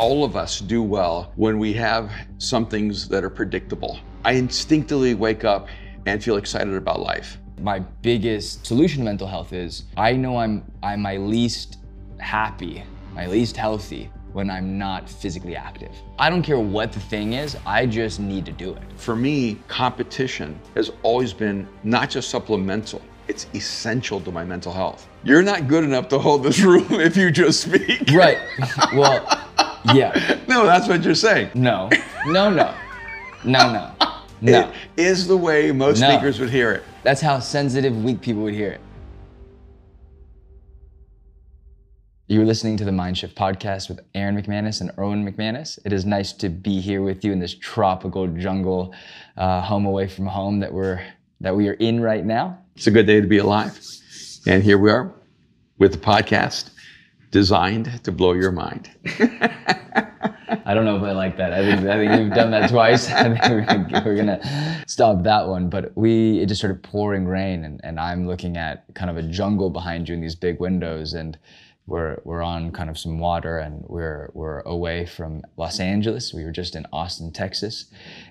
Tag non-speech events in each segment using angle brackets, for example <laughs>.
all of us do well when we have some things that are predictable. I instinctively wake up and feel excited about life. My biggest solution to mental health is I know I'm I'm my least happy, my least healthy when I'm not physically active. I don't care what the thing is, I just need to do it. For me, competition has always been not just supplemental, it's essential to my mental health. You're not good enough to hold this <laughs> room if you just speak. Right. well, <laughs> yeah. No, that's what you're saying. No. No, no. No, no. <laughs> No. It is the way most No. speakers would hear it. That's how sensitive, weak people would hear it. You're listening to the Mindshift podcast with Aaron McManus and Erwin McManus. It is nice to be here with you in this tropical jungle, uh, home away from home that we're that we are in right now. It's a good day to be alive. And here we are with the podcast designed to blow your mind. I don't know if I like that. I think I think you've done that twice. I think we're gonna, stop that one. But we it just started pouring rain, and, and I'm looking at kind of a jungle behind you in these big windows, and we're we're on kind of some water, and we're we're away from Los Angeles. We were just in Austin, Texas,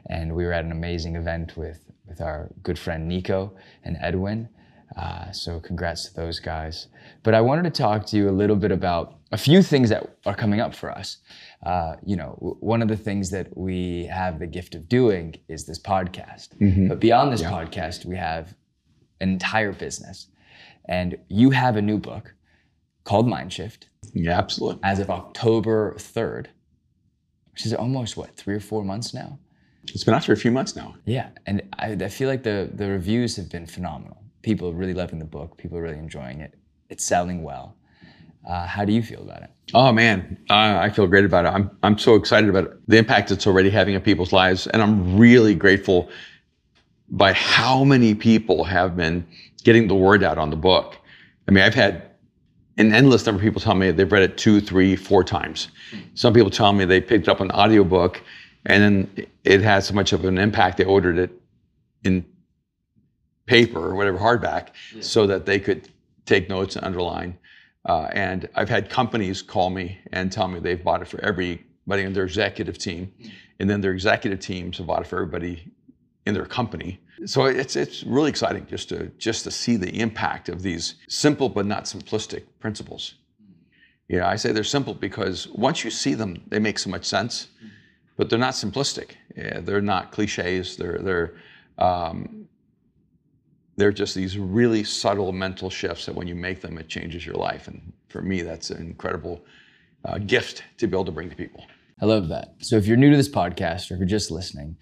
and we were at an amazing event with with our good friend Nico and Edwin. Uh, so congrats to those guys. But I wanted to talk to you a little bit about a few things that are coming up for us. Uh, you know, w- one of the things that we have the gift of doing is this podcast. But beyond this podcast, we have an entire business. And you have a new book called Mindshift Yeah, absolutely. as of October 3rd, which is almost what, three or four months now? It's been out for a few months now. Yeah, and I, I feel like the the reviews have been phenomenal. People really loving the book. People really enjoying it. It's selling well. Uh, how do you feel about it? Oh man, uh, I feel great about it. I'm I'm so excited about it. the impact it's already having on people's lives, and I'm really grateful by how many people have been getting the word out on the book. I mean, I've had an endless number of people tell me they've read it two, three, four times. Some people tell me they picked up an audiobook and then it had so much of an impact they ordered it in paper or whatever hardback so that they could take notes and underline. Uh, and I've had companies call me and tell me they've bought it for everybody in their executive team, and then their executive teams have bought it for everybody in their company. So it's it's really exciting just to just to see the impact of these simple but not simplistic principles. Yeah, I say they're simple because once you see them, they make so much sense, but they're not simplistic. Yeah, they're not cliches. They're they're um, they're just these really subtle mental shifts that when you make them, it changes your life. And for me, that's an incredible uh, gift to be able to bring to people. I love that. So if you're new to this podcast or if you're just listening,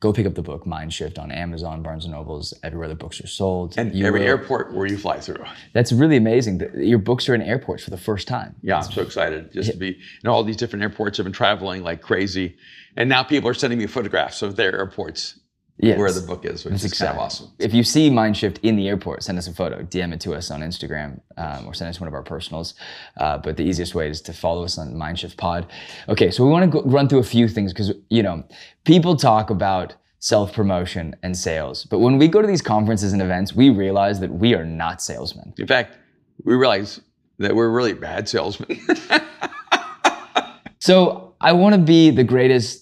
go pick up the book Mind Shift on Amazon, Barnes and Nobles, everywhere the books are sold. And You every will- airport where you fly through. That's really amazing. that Your books are in airports for the first time. Yeah, I'm so excited just to be in all these different airports. I've been traveling like crazy. And now people are sending me photographs of their airports Yes. where the book is, which That's is kind of awesome. If you see Mindshift in the airport, send us a photo. DM it to us on Instagram um, or send us one of our personals. Uh, but the easiest way is to follow us on Mindshift Pod. Okay, so we want to go, run through a few things because you know people talk about self promotion and sales, but when we go to these conferences and events, we realize that we are not salesmen. In fact, we realize that we're really bad salesmen. <laughs> So I want to be the greatest,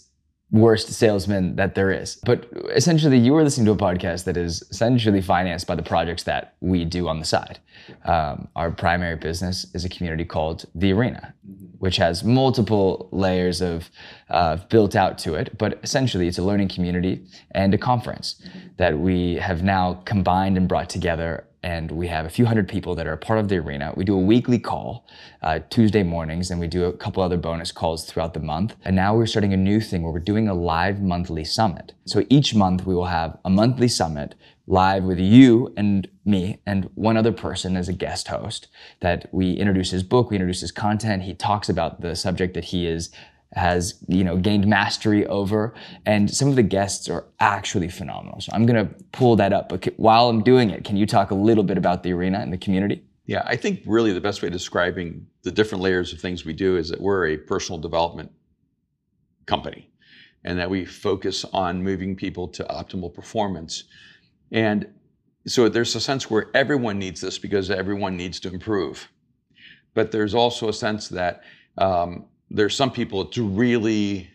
worst salesman that there is. But essentially, you are listening to a podcast that is essentially financed by the projects that we do on the side. Um, our primary business is a community called The Arena, which has multiple layers of uh, built out to it. But essentially, it's a learning community and a conference that we have now combined and brought together and we have a few hundred people that are a part of the arena. We do a weekly call uh, Tuesday mornings, and we do a couple other bonus calls throughout the month. And now we're starting a new thing where we're doing a live monthly summit. So each month we will have a monthly summit live with you and me and one other person as a guest host that we introduce his book, we introduce his content. He talks about the subject that he is has you know gained mastery over and some of the guests are actually phenomenal so i'm going to pull that up but while i'm doing it can you talk a little bit about the arena and the community yeah, I think really the best way of describing the different layers of things we do is that we're a personal development company and that we focus on moving people to optimal performance. And so there's a sense where everyone needs this because everyone needs to improve. But there's also a sense that um, there's some people it's really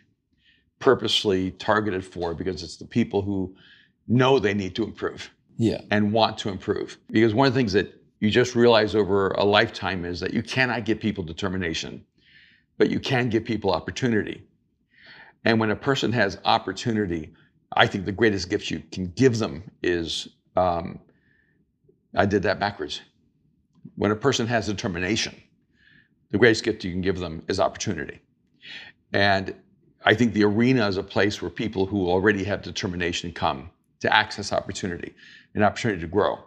purposely targeted for because it's the people who know they need to improve Yeah. and want to improve. Because one of the things that you just realize over a lifetime is that you cannot give people determination, but you can give people opportunity. And when a person has opportunity, I think the greatest gift you can give them is um, I did that backwards. When a person has determination, the greatest gift you can give them is opportunity. And I think the arena is a place where people who already have determination come to access opportunity, an opportunity to grow,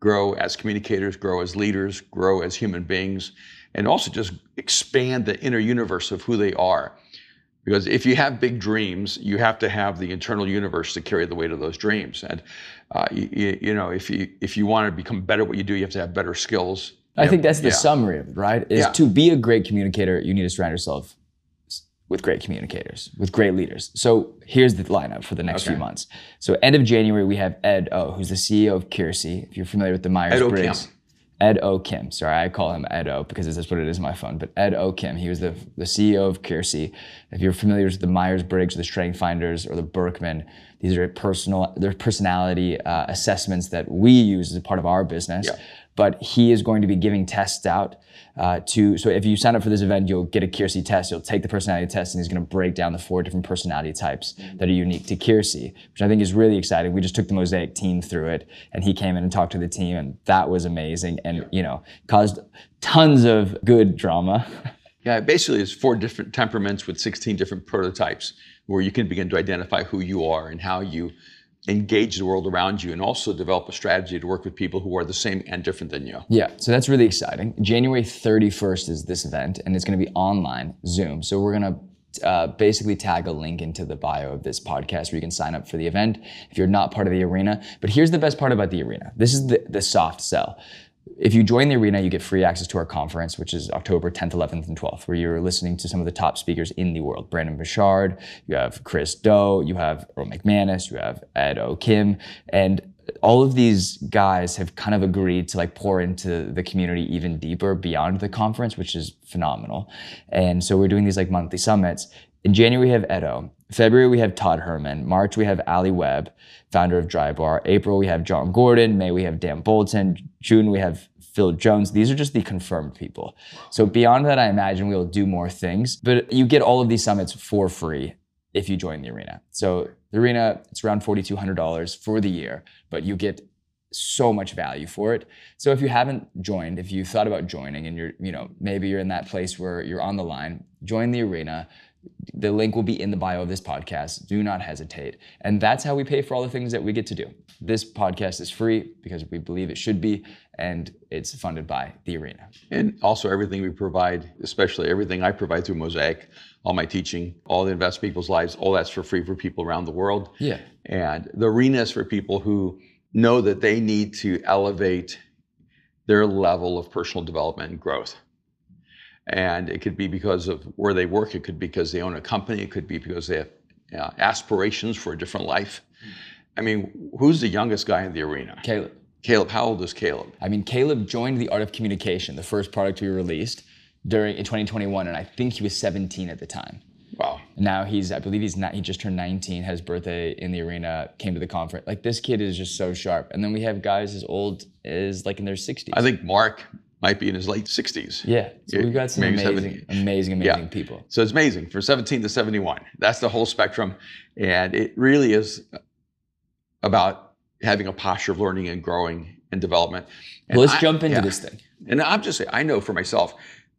grow as communicators, grow as leaders, grow as human beings, and also just expand the inner universe of who they are. Because if you have big dreams, you have to have the internal universe to carry the weight of those dreams. And uh, you, you know, if you if you want to become better at what you do, you have to have better skills. I think that's the Yeah. summary of it, right? Is Yeah. to be a great communicator, you need to surround yourself with great communicators, with great leaders. So here's the lineup for the next few months. So end of January, we have Ed O, who's the CEO of Keirsey. If you're familiar with the Myers O. Briggs. Ed O. Kim. Sorry, I call him Ed O because that's what it is on my phone. But Ed O. Kim, he was the, the CEO of Keirsey. If you're familiar with the Myers Briggs, or the Strength Finders, or the Birkman, these are personal, they're personality uh, assessments that we use as a part of our business. Yeah. But he is going to be giving tests out uh, to. So if you sign up for this event, you'll get a Keirsey test. You'll take the personality test, and he's going to break down the four different personality types that are unique to Keirsey, which I think is really exciting. We just took the Mosaic team through it, and he came in and talked to the team, and that was amazing, and you know caused tons of good drama. <laughs> Yeah, basically, it's four different temperaments with 16 different prototypes where you can begin to identify who you are and how you engage the world around you and also develop a strategy to work with people who are the same and different than you. Yeah, so that's really exciting. January 31st is this event, and it's going to be online, Zoom. So we're going to uh, basically tag a link into the bio of this podcast where you can sign up for the event if you're not part of the arena. But here's the best part about the arena this is the, the soft sell. If you join the arena, you get free access to our conference, which is October 10th, 11th, and 12th, where you're listening to some of the top speakers in the world. Brendon Burchard, you have Chris Do, you have Erwin McManus, you have Ed O. Kim, and all of these guys have kind of agreed to like pour into the community even deeper beyond the conference, which is phenomenal. And so we're doing these like monthly summits. In January, we have Edo. February, we have Todd Herman. March, we have Alli Webb, founder of Drybar. April, we have Jon Gordon. May, we have Dan Bolton. June, we have Phil Jones. These are just the confirmed people. So beyond that, I imagine we'll do more things. But you get all of these summits for free if you join the arena. So the arena, it's around $4,200 for the year, but you get so much value for it. So if you haven't joined, if you thought about joining and you're, you know, maybe you're in that place where you're on the line, join the arena. The link will be in the bio of this podcast. Do not hesitate. And that's how we pay for all the things that we get to do. This podcast is free because we believe it should be, and it's funded by the arena. And also everything we provide, especially everything I provide through Mosaic, all my teaching, all the invest people's lives, all that's for free for people around the world. Yeah. And the arena is for people who know that they need to elevate their level of personal development and growth. And it could be because of where they work, it could be because they own a company, it could be because they have uh, aspirations for a different life. I mean, who's the youngest guy in the arena? Caleb. Caleb, how old is Caleb? I mean, Caleb joined the Art of Communication, the first product we released during in 2021, and I think he was 17 at the time. Wow. Now he's, I believe he's not, he just turned 19, had his birthday in the arena, came to the conference. Like this kid is just so sharp. And then we have guys as old as like in their 60s. I think Mark might be in his late 60s. yeah. So we've got some amazing, 70. amazing, amazing Yeah. people. So it's amazing from 17 to 71. That's the whole spectrum. And it really is about having a posture of learning and growing and development. And Well, let's I- jump into yeah. this thing. And I'm just saying, I know for myself,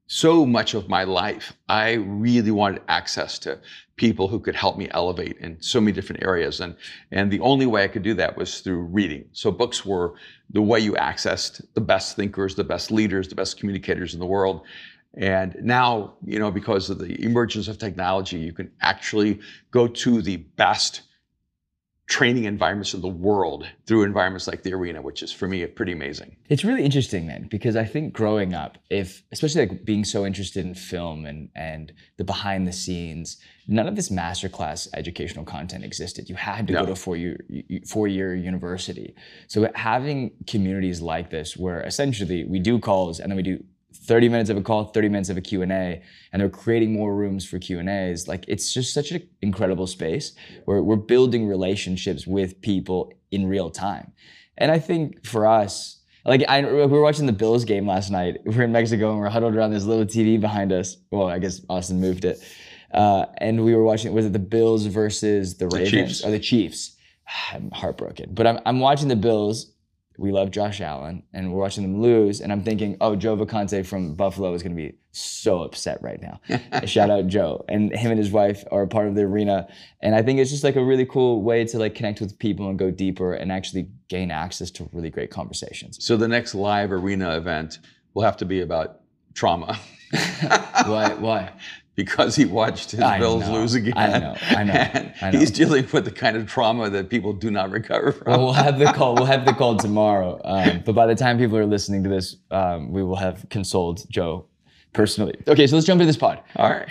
so much of my life, I really wanted access to people who could help me elevate in so many different areas. And, and the only way I could do that was through reading. So books were the way you accessed the best thinkers, the best leaders, the best communicators in the world. And now, you know, because of the emergence of technology, you can actually go to the best training environments in the world through environments like the arena, which is for me pretty amazing. It's really interesting, then, because I think growing up, if especially like being so interested in film and and the behind the scenes, none of this masterclass educational content existed. You had to No. go to four year four year university. So having communities like this, where essentially we do calls and then we do 30 minutes of a call, 30 minutes of a Q&A, and they're creating more rooms for Q&As. Like it's just such an incredible space where we're building relationships with people in real time. And I think for us, like I, we were watching the Bills game last night. <laughs> We are in Mexico and we're huddled around this little TV behind us. Well, I guess Austin moved it. Uh, and we were watching, was it the Bills versus the Ravens Chiefs. or the Chiefs? <sighs> I'm heartbroken. But I'm, I'm watching the Bills. We love Josh Allen, and we're watching them lose. And I'm thinking, oh, Joe Vacante from Buffalo is going to be so upset right now. <laughs> Shout out Joe, and him and his wife are a part of the arena. And I think it's just like a really cool way to like connect with people and go deeper and actually gain access to really great conversations. So the next live arena event will have to be about trauma. <laughs> Why? Why? Because he watched his I Bills know, lose again. I know, I know, I know. He's dealing with the kind of trauma that people do not recover from. Well, we'll have the call. We'll have the call <laughs> tomorrow. Um, but by the time people are listening to this, um, we will have consoled Joe personally. Okay, so let's jump into this pod. All right.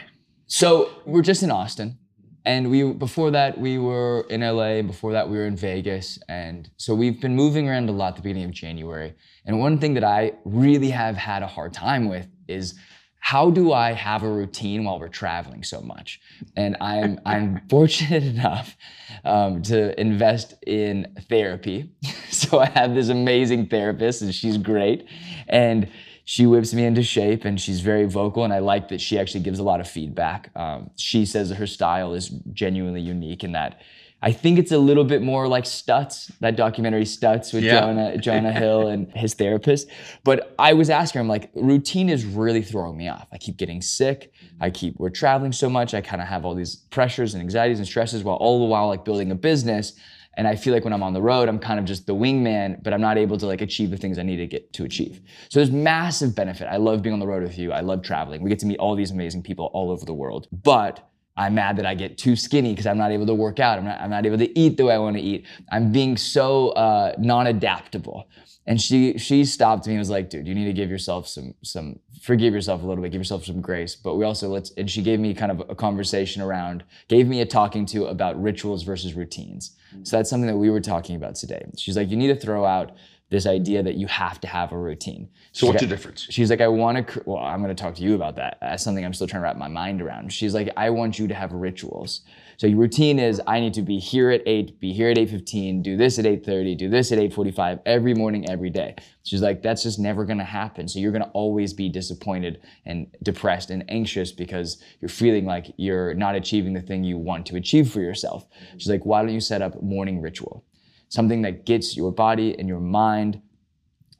So we're just in Austin, and we before that we were in LA, and before that we were in Vegas, and so we've been moving around a lot at the beginning of January. And one thing that I really have had a hard time with is how do I have a routine while we're traveling so much? And I'm <laughs> I'm fortunate enough um, to invest in therapy. <laughs> so I have this amazing therapist, and she's great, and she whips me into shape and she's very vocal and i like that she actually gives a lot of feedback um, she says that her style is genuinely unique in that i think it's a little bit more like Stutz, that documentary Stutz with Yeah. jonah jonah <laughs> hill and his therapist but i was asking him, like routine is really throwing me off i keep getting sick i keep we're traveling so much i kind of have all these pressures and anxieties and stresses while all the while like building a business and I feel like when I'm on the road, I'm kind of just the wingman, but I'm not able to like achieve the things I need to get to achieve. So there's massive benefit. I love being on the road with you. I love traveling. We get to meet all these amazing people all over the world. But I'm mad that I get too skinny because I'm not able to work out. I'm not, I'm not able to eat the way I want to eat. I'm being so uh, non-adaptable. And she she stopped me and was like, dude, you need to give yourself some some forgive yourself a little bit, give yourself some grace. But we also let's and she gave me kind of a conversation around, gave me a talking to about rituals versus routines. So that's something that we were talking about today. She's like, you need to throw out this idea that you have to have a routine. So what's She's the difference? She's like, I want to. Well, I'm going to talk to you about that. That's something I'm still trying to wrap my mind around. She's like, I want you to have rituals. So your routine is, I need to be here at eight, be here at eight fifteen, do this at eight thirty, do this at eight forty five every morning, every day. She's like, that's just never going to happen. So you're going to always be disappointed and depressed and anxious because you're feeling like you're not achieving the thing you want to achieve for yourself. She's like, why don't you set up morning ritual? Something that gets your body and your mind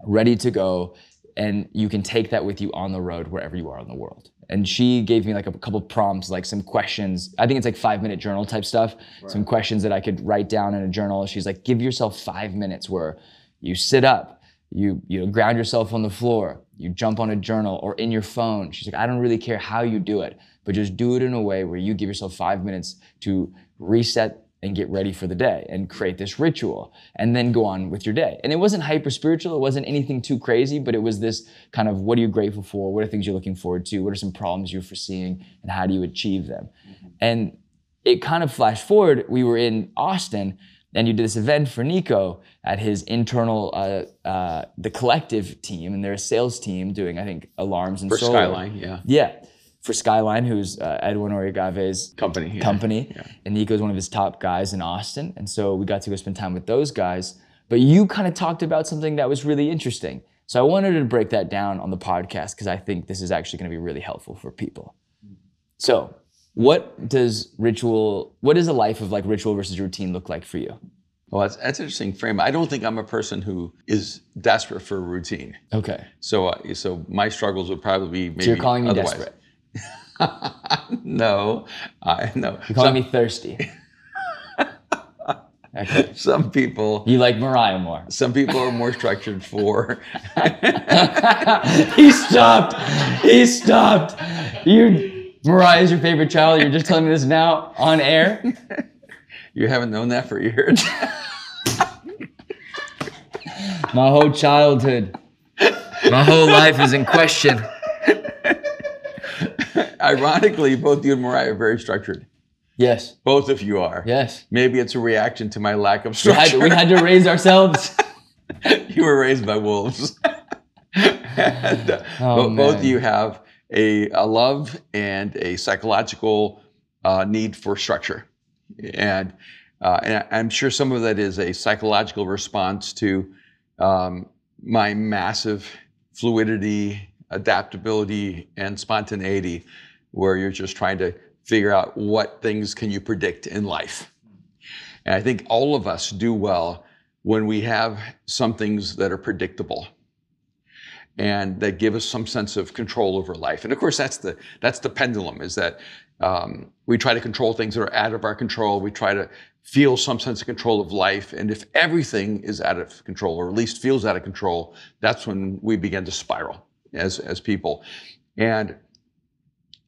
ready to go and you can take that with you on the road wherever you are in the world. And she gave me like a couple prompts like some questions. I think it's like five minute journal type stuff. Some questions that i could write down in a journal. She's like give yourself five minutes where you sit up you you know, ground yourself on the floor you jump on a journal or in your phone. She's like i don't really care how you do it but just do it in a way where you give yourself five minutes to reset and get ready for the day and create this ritual and then go on with your day. And it wasn't hyper spiritual, it wasn't anything too crazy, but it was this kind of what are you grateful for? What are things you're looking forward to? What are some problems you're foreseeing and how do you achieve them? And it kind of flashed forward. We were in Austin and you did this event for Nico at his internal, uh, uh, the collective team, and they're a sales team doing, I think, alarms and For solar. Skyline, yeah. Yeah, for Skyline, who's uh, Edwin Origave's Company. yeah. company. And Nico's one of his top guys in Austin. And so we got to go spend time with those guys. But you kind of talked about something that was really interesting. So I wanted to break that down on the podcast because I think this is actually going to be really helpful for people. So, what does ritual, what does a life of like ritual versus routine look like for you? Well, that's, that's an interesting frame. I don't think I'm a person who is desperate for a routine. Okay. So, uh, so my struggles would probably be maybe So you're calling me otherwise. desperate. <laughs> no, I no. You're calling me thirsty. <laughs> Okay. Some people, You like Mariah more. some people are more structured for. <laughs> he stopped. He stopped. You, Mariah is your favorite child. You're just telling me this now on air. You haven't known that for years. My whole childhood, my whole life is in question. <laughs> Ironically, both you and Mariah are very structured. Yes, Both of you are. yes. Maybe it's a reaction to my lack of We had, structure. we had to raise ourselves. <laughs> you were raised by wolves. <laughs> and, uh, Oh, bo- both of you have a, a love and a psychological uh, need for structure. And, uh, and I'm sure some of that is a psychological response to um, my massive fluidity, adaptability, and spontaneity, where you're just trying to figure out what things can you predict in life. And I think all of us do well when we have some things that are predictable and that give us some sense of control over life. And of course, that's the that's the pendulum. Is that um, we try to control things that are out of our control. We try to feel some sense of control of life. And if everything is out of control, or at least feels out of control, that's when we begin to spiral as as people. And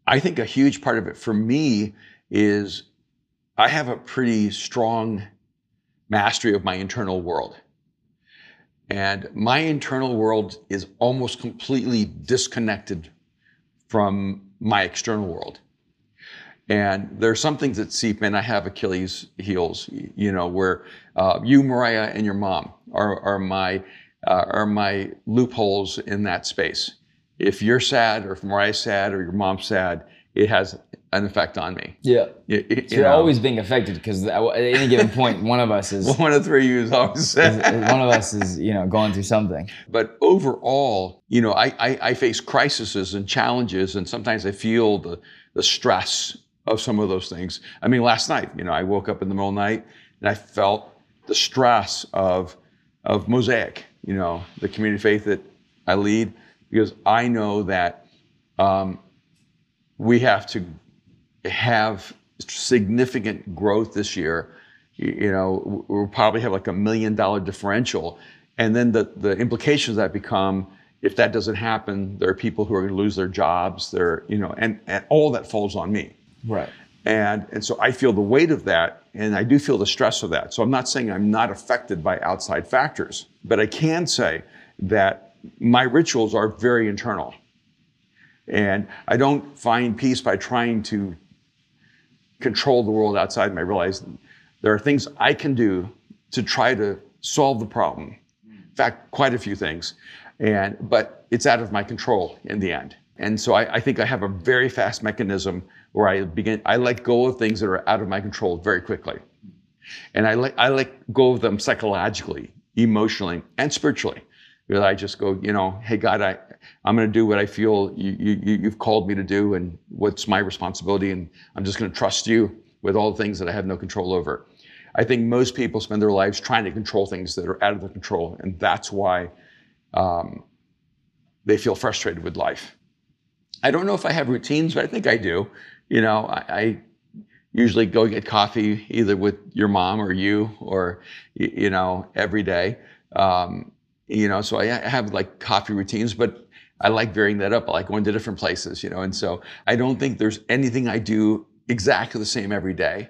I think a huge part of it for me is I have a pretty strong mastery of my internal world. And my internal world is almost completely disconnected from my external world. And there are some things that seep in. I have Achilles heels, you know, where uh, you, Mariah, and your mom are, are my uh, are my loopholes in that space. If you're sad, or if Mariah's sad, or your mom's sad, it has an effect on me. Yeah. Y- y- So you you're know, always being affected because at any given point, <laughs> one of us is, one of three of you is always is- sad. one of us is you know going through something. But overall, you know, I, I, I face crises and challenges, and sometimes I feel the, the stress of some of those things. I mean, last night, you know, I woke up in the middle of the night and I felt the stress of, of Mosaic, you know, the community of faith that I lead, because I know that um, we have to have significant growth this year. You, you know, we'll probably have like a million dollar differential. And then the, the implications that become, if that doesn't happen, there are people who are going to lose their jobs. There, you know, and, and all that falls on me. Right. And, and so I feel the weight of that, and I do feel the stress of that. So I'm not saying I'm not affected by outside factors, but I can say that my rituals are very internal. And I don't find peace by trying to control the world outside me. I realize there are things I can do to try to solve the problem. In fact, quite a few things. And but it's out of my control in the end. And so I, I think I have a very fast mechanism where I begin I let go of things that are out of my control very quickly. And I let I let go of them psychologically, emotionally, and spiritually. Because I just go, you know, hey God, I I'm going to do what I feel you, you you- you've called me to do, and what's my responsibility, and I'm just going to trust you with all the things that I have no control over. I think most people spend their lives trying to control things that are out of their control, and that's why um, they feel frustrated with life. I don't know if I have routines, but I think I do. You know, I, I usually go get coffee either with your mom or you, or you know, every day. Um, you know, so I have like coffee routines, but I like varying that up. I like going to different places, you know, and so I don't think there's anything I do exactly the same every day.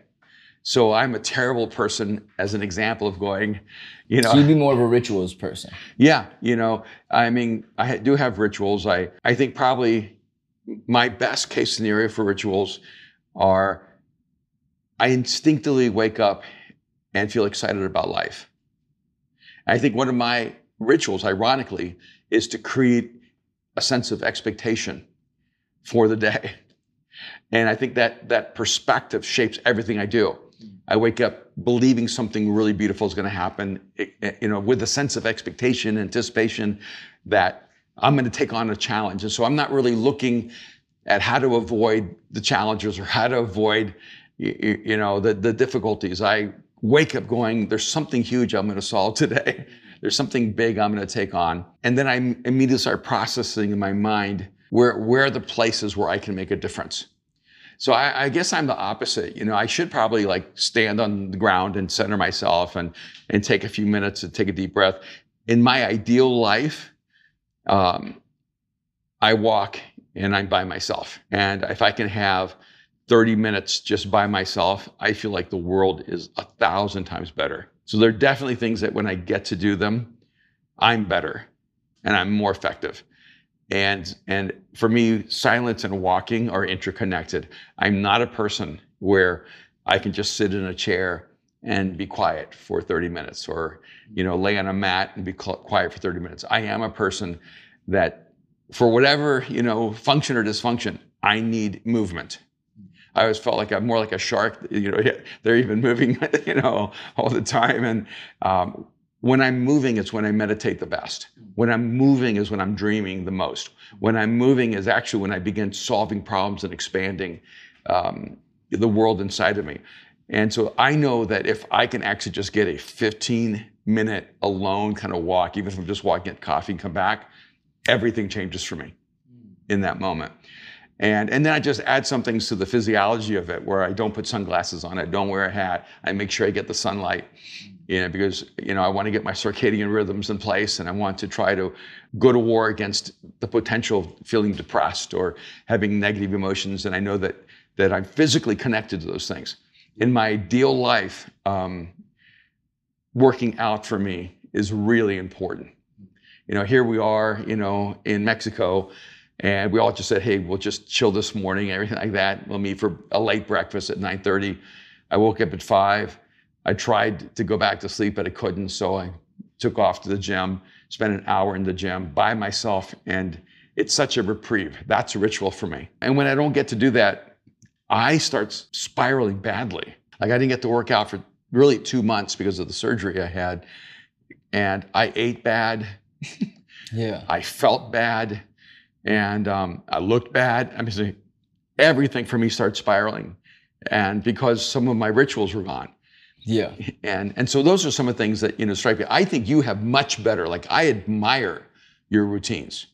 So I'm a terrible person as an example of going, you know, So you'd be more of a rituals person. yeah, you know, I mean, I do have rituals. I, I think probably my best case scenario for rituals are I instinctively wake up and feel excited about life. I think one of my rituals, ironically, is to create a sense of expectation for the day. <laughs> And I think that that perspective shapes everything I do. I wake up believing something really beautiful is going to happen, it- it- you know, with a sense of expectation, anticipation that I'm going to take on a challenge. And so I'm not really looking at how to avoid the challenges or how to avoid, y- y- you know, the, the difficulties. I wake up going, there's something huge I'm going to solve <laughs> today. There's something big I'm going to take on. And then I immediately start processing in my mind where, where are the places where I can make a difference. So I, I guess I'm the opposite. You know, I should probably like stand on the ground and center myself and and take a few minutes to take a deep breath. In my ideal life, um, I walk and I'm by myself. And if I can have 30 minutes just by myself, I feel like the world is a thousand times better. So there are definitely things that when I get to do them, I'm better and I'm more effective. And and for me, silence and walking are interconnected. I'm not a person where I can just sit in a chair and be quiet for 30 minutes or you know lay on a mat and be quiet for 30 minutes. I am a person that for whatever you know function or dysfunction, I need movement. I always felt like I'm more like a shark. You know, they're even moving, <laughs> you know, all the time. And um, when I'm moving, it's when I meditate the best. When I'm moving is when I'm dreaming the most. When I'm moving is actually when I begin solving problems and expanding um, the world inside of me. And so I know that if I can actually just get a 15 minute alone kind of walk, even if I'm just walking, get coffee and come back, everything changes for me in that moment. And, and then I just add some things to the physiology of it where I don't put sunglasses on, I don't wear a hat, I make sure I get the sunlight, you know, because, you know, I want to get my circadian rhythms in place and I want to try to go to war against the potential of feeling depressed or having negative emotions. And I know that, that I'm physically connected to those things. In my ideal life, um, working out for me is really important. You know, here we are, you know, in Mexico, and we all just said, hey, we'll just chill this morning, everything like that. We'll meet for a late breakfast at 9.30. I woke up at 5. I tried to go back to sleep, but I couldn't. So I took off to the gym, spent an hour in the gym by myself, and it's such a reprieve. That's a ritual for me. And when I don't get to do that, I start spiraling badly. Like I didn't get to work out for really two months because of the surgery I had. And I ate bad. <laughs> yeah. I felt bad and um, I looked bad. I mean, everything for me started spiraling, and because some of my rituals were gone. Yeah. And and so those are some of the things that you know strike me. I think you have much better. Like I admire your routines.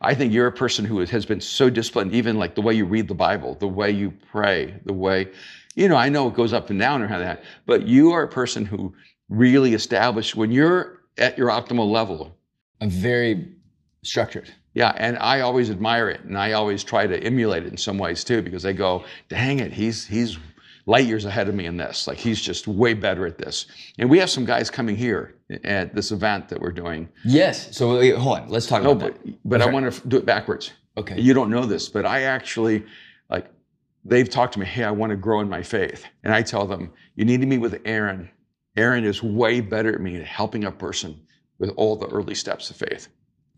I think you're a person who has been so disciplined, even like the way you read the Bible, the way you pray, the way, you know, I know it goes up and down or how that, but you are a person who really established when you're at your optimal level. I'm very structured. Yeah, and I always admire it, and I always try to emulate it in some ways too, because I go, "Dang it, he's he's light years ahead of me in this. Like he's just way better at this." And we have some guys coming here at this event that we're doing. Yes. So uh, wait, hold on, let's talk no, about but, that. But Okay. I want to do it backwards. Okay. You don't know this, but I actually like they've talked to me, "Hey, I want to grow in my faith," and I tell them, "You need to meet with Aaron. Aaron is way better at me at helping a person with all the early steps of faith.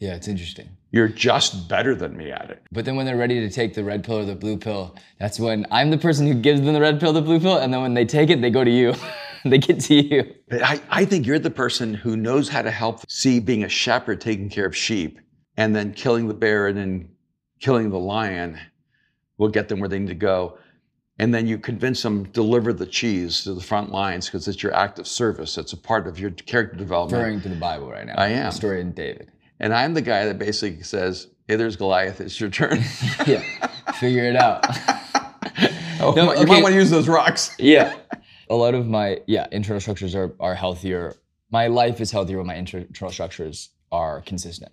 Yeah, it's interesting. You're just better than me at it." But then when they're ready to take the red pill or the blue pill, that's when I'm the person who gives them the red pill, the blue pill, and then when they take it, they go to you. <laughs> they get to you. But I, I think you're the person who knows how to help see being a shepherd taking care of sheep and then killing the bear and then killing the lion will get them where they need to go. And then you convince them deliver the cheese to the front lines because it's your act of service. It's a part of your character development. Referring to the Bible right now. I am. The story in David. And I'm the guy that basically says, Hey, there's Goliath, it's your turn. <laughs> Yeah. Figure it out. <laughs> oh, No, you okay. might want to use those rocks. yeah. <laughs> A lot of my yeah internal structures are are healthier. My life is healthier when my internal structures are consistent.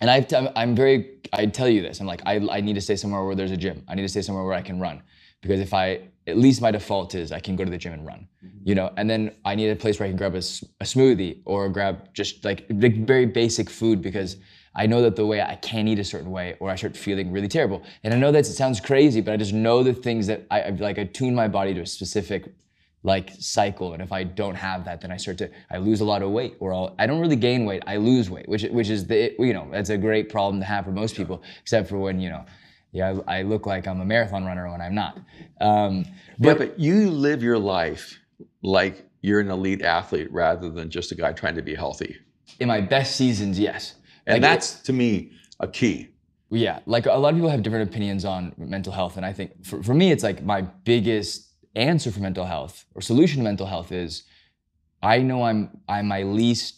And I've t- I'm very I tell you this. I'm like I I need to stay somewhere where there's a gym. I need to stay somewhere where I can run because if I at least my default is I can go to the gym and run, mm-hmm. you know. And then I need a place where I can grab a smoothie or grab just like very basic food because I know that the way I can't eat a certain way or I start feeling really terrible. And I know that it sounds crazy, but I just know the things that I like I tune my body to a specific like cycle and if i don't have that then i start to i lose a lot of weight or I'll, i don't really gain weight i lose weight which which is the you know that's a great problem to have for most people except for when you know yeah i, I look like i'm a marathon runner when i'm not um, Yeah, but you live your life like you're an elite athlete rather than just a guy trying to be healthy. in my best seasons yes And Like, that's to me a key. yeah like a lot of people have different opinions on mental health and i think for, for me it's like my biggest answer for mental health or solution to mental health is i know i'm i'm my least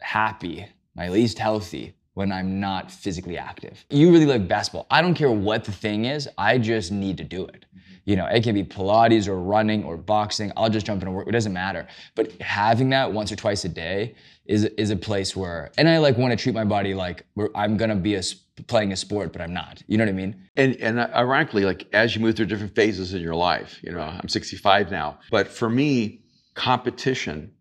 happy my least healthy when i'm not physically active. You really like basketball. I don't care what the thing is i just need to do it. Mm-hmm. You know it can be pilates or running or boxing i'll just jump in into work it doesn't matter. But having that once or twice a day is is a place where and i like want to treat my body like i'm gonna be a playing a sport but i'm not. You know what i mean? And and uh, ironically, like as you move through different phases in your life, you know, I'm 65 now, but for me, competition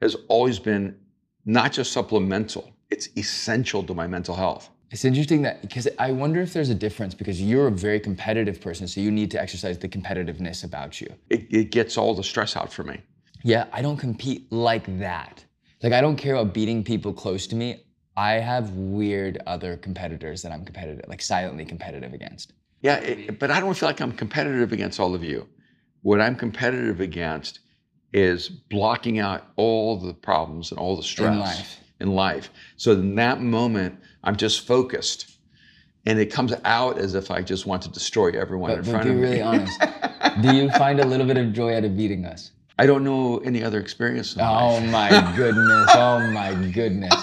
has always been not just supplemental; it's essential to my mental health. it's interesting that because i wonder if there's a difference because you're a very competitive person so you need to exercise the competitiveness about you It, it gets all the stress out for me. yeah i don't compete like that like i don't care about beating people close to me I have weird other competitors that I'm competitive, like silently competitive against. Yeah, it, but I don't feel like I'm competitive against all of you. What I'm competitive against is blocking out all the problems and all the stress In life. In life. So in that moment, I'm just focused. And it comes out as if I just want to destroy everyone in But, but front of me. Be really honest. <laughs> Do you find a little bit of joy out of beating us? I don't know any other experience in Oh life. my <laughs> goodness! Oh my goodness!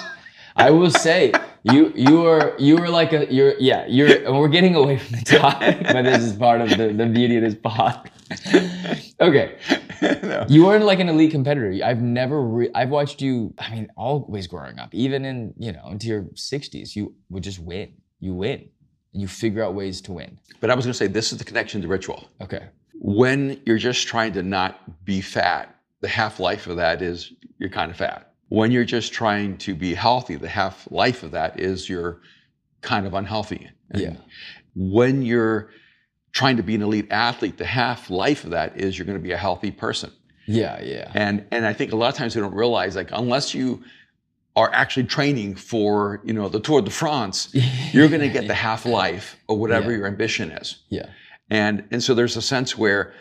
I will say you you are you are like a you're yeah you're and we're getting away from the topic, but this is part of the, the beauty of this pod. <laughs> okay, <laughs> No. you are like an elite competitor. I've never re- I've watched you. I mean, always growing up, even in you know into your sixties, you would just win. You win, and you figure out ways to win. But I was going to say this is the connection to ritual. Okay. When you're just trying to not be fat, the half life of that is you're kind of fat. When you're just trying to be healthy, the half life of that is you're kind of unhealthy. And Yeah. When you're trying to be an elite athlete, the half life of that is you're going to be a healthy person. Yeah. Yeah. And and I think a lot of times we don't realize like unless you are actually training for you know the Tour de France, <laughs> you're going to get the half life of whatever Yeah. your ambition is. Yeah. And and so there's a sense where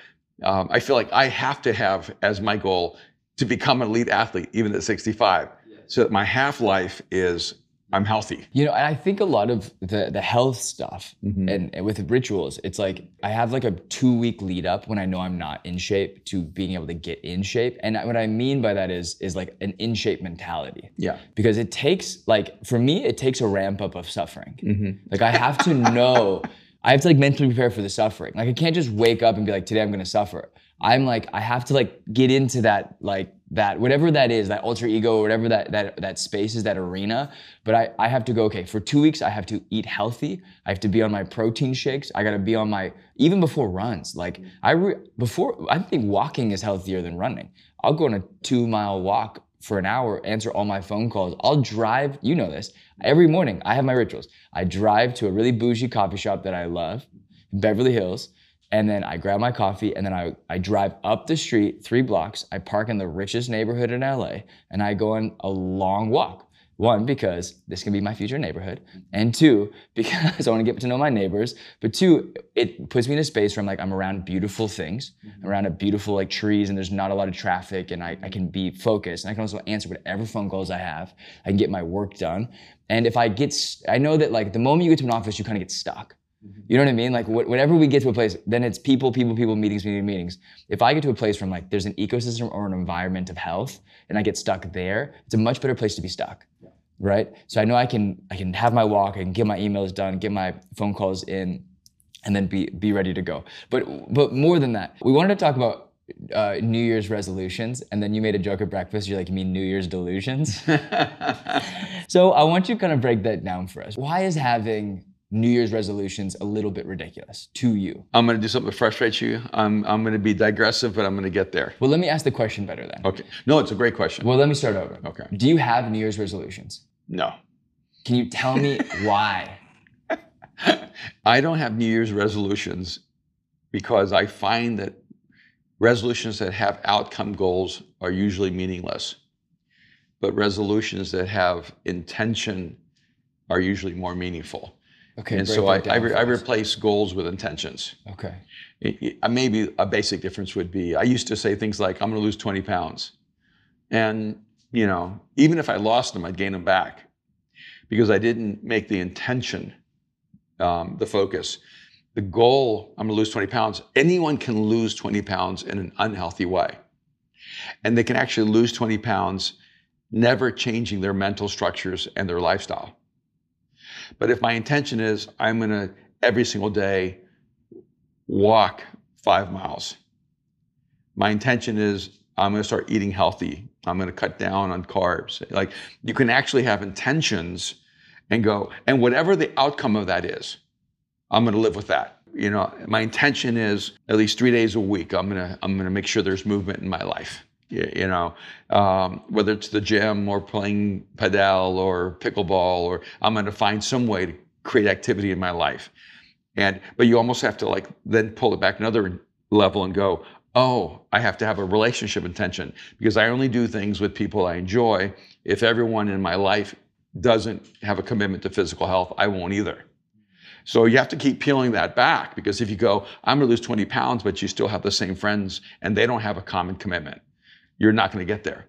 um, I feel like I have to have as my goal to become an elite athlete even at 65, so that my half life is I'm healthy. You know, and I think a lot of the the health stuff Mhm. and, and with rituals, it's like I have like a two week lead up when I know I'm not in shape to being able to get in shape. And what I mean by that is is like an in shape mentality Yeah. because it takes like for me it takes a ramp up of suffering. Mm-hmm. Like I have to know, I have to like mentally prepare for the suffering. Like I can't just wake up and be like, today I'm gonna suffer. I'm like, I have to like get into that, like that, whatever that is, that alter ego, or whatever that that that space is, that arena. But I, I have to go, okay, for two weeks I have to eat healthy. I have to be on my protein shakes. I gotta be on my even before runs. Like I re, before I think walking is healthier than running. I'll go on a two mile walk for an hour, answer all my phone calls. I'll drive, you know this. Every morning I have my rituals. I drive to a really bougie coffee shop that I love, in Beverly Hills, and then I grab my coffee and then I, I drive up the street three blocks. I park in the richest neighborhood in LA and I go on a long walk. One, because this can be my future neighborhood. And two, <laughs> because I want to get to know my neighbors. But two, it puts me in a space where I'm like, I'm around beautiful things, I'm around a beautiful like trees and there's not a lot of traffic and I, I can be focused. And I can also answer whatever phone calls I have. I can get my work done. And if I get, I know that like the moment you get to an office, you kind of get stuck. You know what I mean? Like wh- whenever we get to a place, then it's people, people, people, meetings, meetings, meetings. If I get to a place from like, there's an ecosystem or an environment of health, and I get stuck there, it's a much better place to be stuck, right? So I know I can, I can have my walk, I can get my emails done, get my phone calls in, and then be be ready to go. But but more than that, we wanted to talk about uh, New Year's resolutions, and then you made a joke at breakfast. You're like, you mean New Year's delusions? <laughs> so I want you to kind of break that down for us. Why is having New Year's resolutions a little bit ridiculous to you? I'm going to do something that frustrates you. I'm I'm going to be digressive, but I'm going to get there. Well, let me ask the question better then. Okay. No, it's a great question. Well, let me start over. Okay. Do you have New Year's resolutions? No. Can you tell me <laughs> why? I don't have New Year's resolutions because I find that resolutions that have outcome goals are usually meaningless. But resolutions that have intention are usually more meaningful. Okay. and so I, I, re- I replace goals with intentions. Okay. It- it- maybe a basic difference would be I used to say things like, I'm going to lose 20 pounds. And, you know, even if I lost them, I'd gain them back because I didn't make the intention um, the focus. The goal, I'm going to lose 20 pounds. Anyone can lose 20 pounds in an unhealthy way. And they can actually lose 20 pounds never changing their mental structures and their lifestyle. But if my intention is I'm going to every single day walk five miles, my intention is I'm going to start eating healthy. I'm going to cut down on carbs. Like you can actually have intentions and go, and whatever the outcome of that is, I'm going to live with that. You know, my intention is at least three days a week. I'm gonna I'm gonna make sure there's movement in my life. You know, um, whether it's the gym or playing padel or pickleball, or I'm gonna find some way to create activity in my life. And but you almost have to like then pull it back another level and go, oh, I have to have a relationship intention because I only do things with people I enjoy if everyone in my life doesn't have a commitment to physical health, I won't either. So you have to keep peeling that back because if you go, I'm going to lose 20 pounds, but you still have the same friends and they don't have a common commitment, you're not going to get there.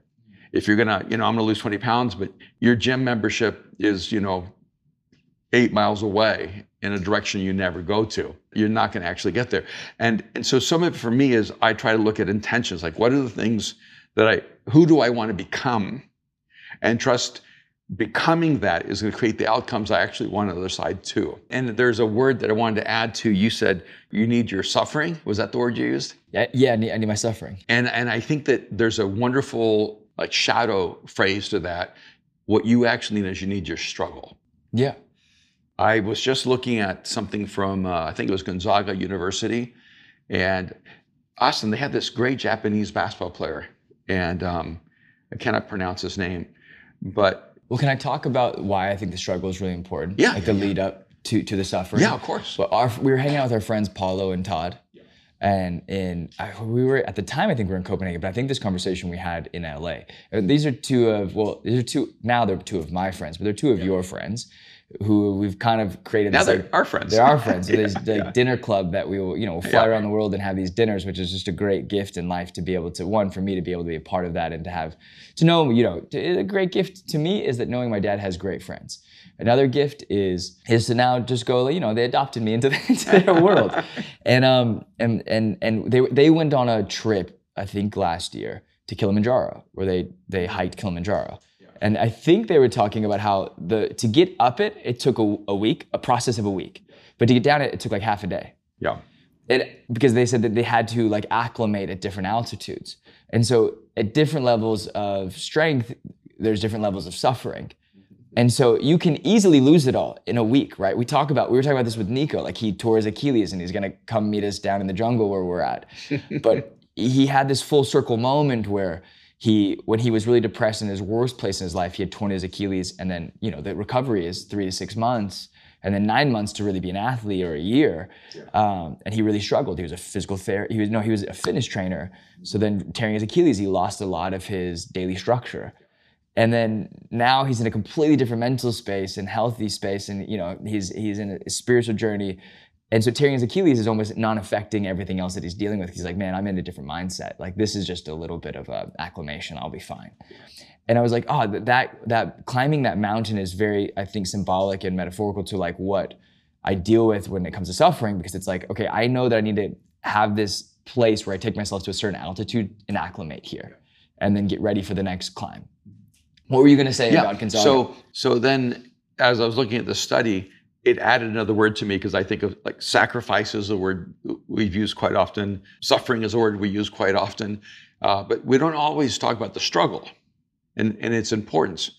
If you're going to, you know, I'm going to lose 20 pounds, but your gym membership is, you know, eight miles away in a direction you never go to, you're not going to actually get there. And, and so some of it for me is I try to look at intentions, like what are the things that I, who do I want to become? And trust becoming that is going to create the outcomes I actually want on the other side too. And there's a word that I wanted to add to. You said you need your suffering. Was that the word you used? Yeah, yeah. I need, I need my suffering. And and I think that there's a wonderful like shadow phrase to that. What you actually need is you need your struggle. Yeah. I was just looking at something from uh, I think it was Gonzaga University, and Austin. They had this great Japanese basketball player, and um, I cannot pronounce his name, but well, can I talk about why I think the struggle is really important? Yeah. Like the lead up to, to the suffering. Yeah, of course. But our, we were hanging out with our friends Paulo and Todd. And in I, we were at the time I think we were in Copenhagen, but I think this conversation we had in LA. These are two of well, these are two now they're two of my friends, but they're two of yeah. your friends who we've kind of created. Now this, they're like, our friends. They're our friends. <laughs> So yeah, there's the yeah. dinner club that we will, you know, we'll fly yeah. around the world and have these dinners, which is just a great gift in life to be able to one for me to be able to be a part of that and to have to know, you know, to, a great gift to me is that knowing my dad has great friends. Another gift is is to now just go, you know, they adopted me into, the, <laughs> into their world, <laughs> and um and and and they they went on a trip I think last year to Kilimanjaro where they they hiked Kilimanjaro and I think they were talking about how the to get up it, it took a, a week, a process of a week. But to get down it, it took like half a day. Yeah. It, because they said that they had to like acclimate at different altitudes. And so at different levels of strength, there's different levels of suffering. And so you can easily lose it all in a week, right? We talk about we were talking about this with Nico, like he tore his Achilles and he's gonna come meet us down in the jungle where we're at. <laughs> but he had this full circle moment where he when he was really depressed in his worst place in his life, he had torn his Achilles, and then you know the recovery is three to six months, and then nine months to really be an athlete or a year. Yeah. Um, and he really struggled. He was a physical therapist. He was no, he was a fitness trainer. So then tearing his Achilles, he lost a lot of his daily structure. And then now he's in a completely different mental space and healthy space, and you know he's he's in a spiritual journey and so tearing his Achilles is almost not affecting everything else that he's dealing with. He's like, man, I'm in a different mindset. Like this is just a little bit of a acclimation. I'll be fine. And I was like, oh, that that climbing that mountain is very, I think, symbolic and metaphorical to like what I deal with when it comes to suffering, because it's like, okay, I know that I need to have this place where I take myself to a certain altitude and acclimate here, and then get ready for the next climb. What were you going to say yeah. about Gonzaga? So, so then, as I was looking at the study, it added another word to me because I think of like sacrifice is a word we've used quite often. Suffering is a word we use quite often. Uh, but we don't always talk about the struggle and, and its importance.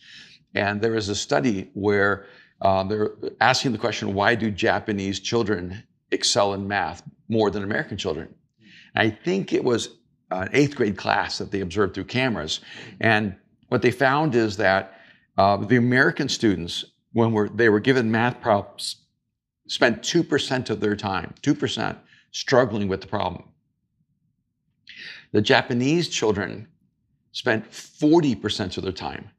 And there is a study where uh, they're asking the question why do Japanese children excel in math more than American children? I think it was an eighth grade class that they observed through cameras. And what they found is that uh, the American students when we're, they were given math problems, spent 2% of their time, 2%, struggling with the problem. The Japanese children spent 40% of their time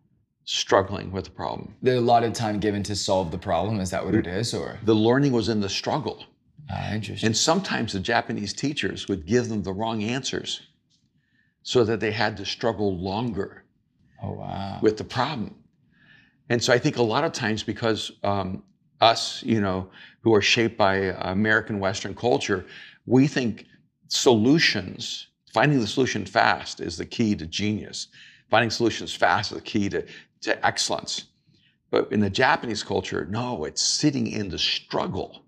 struggling with the problem. The allotted time given to solve the problem, is that what it is? Or the learning was in the struggle. Ah, interesting. And sometimes the Japanese teachers would give them the wrong answers so that they had to struggle longer oh, wow. with the problem. And so I think a lot of times because um, us, you know, who are shaped by American Western culture, we think solutions, finding the solution fast is the key to genius. Finding solutions fast is the key to, to excellence. But in the Japanese culture, no, it's sitting in the struggle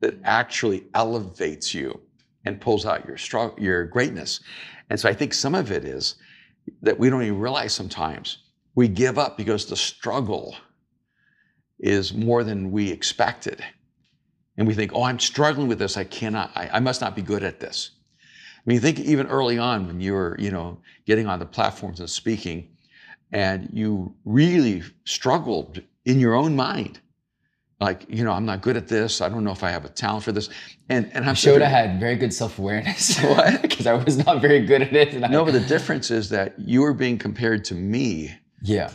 that actually elevates you and pulls out your struggle, your greatness. And so I think some of it is that we don't even realize sometimes we give up because the struggle is more than we expected. And we think, oh, I'm struggling with this. I cannot, I, I must not be good at this. I mean, think even early on when you were, you know, getting on the platforms and speaking, and you really struggled in your own mind. Like, you know, I'm not good at this. I don't know if I have a talent for this. And and I showed I had very good self-awareness. <laughs> <laughs> What? Because I was not very good at it. no, I... but the difference is that you were being compared to me yeah.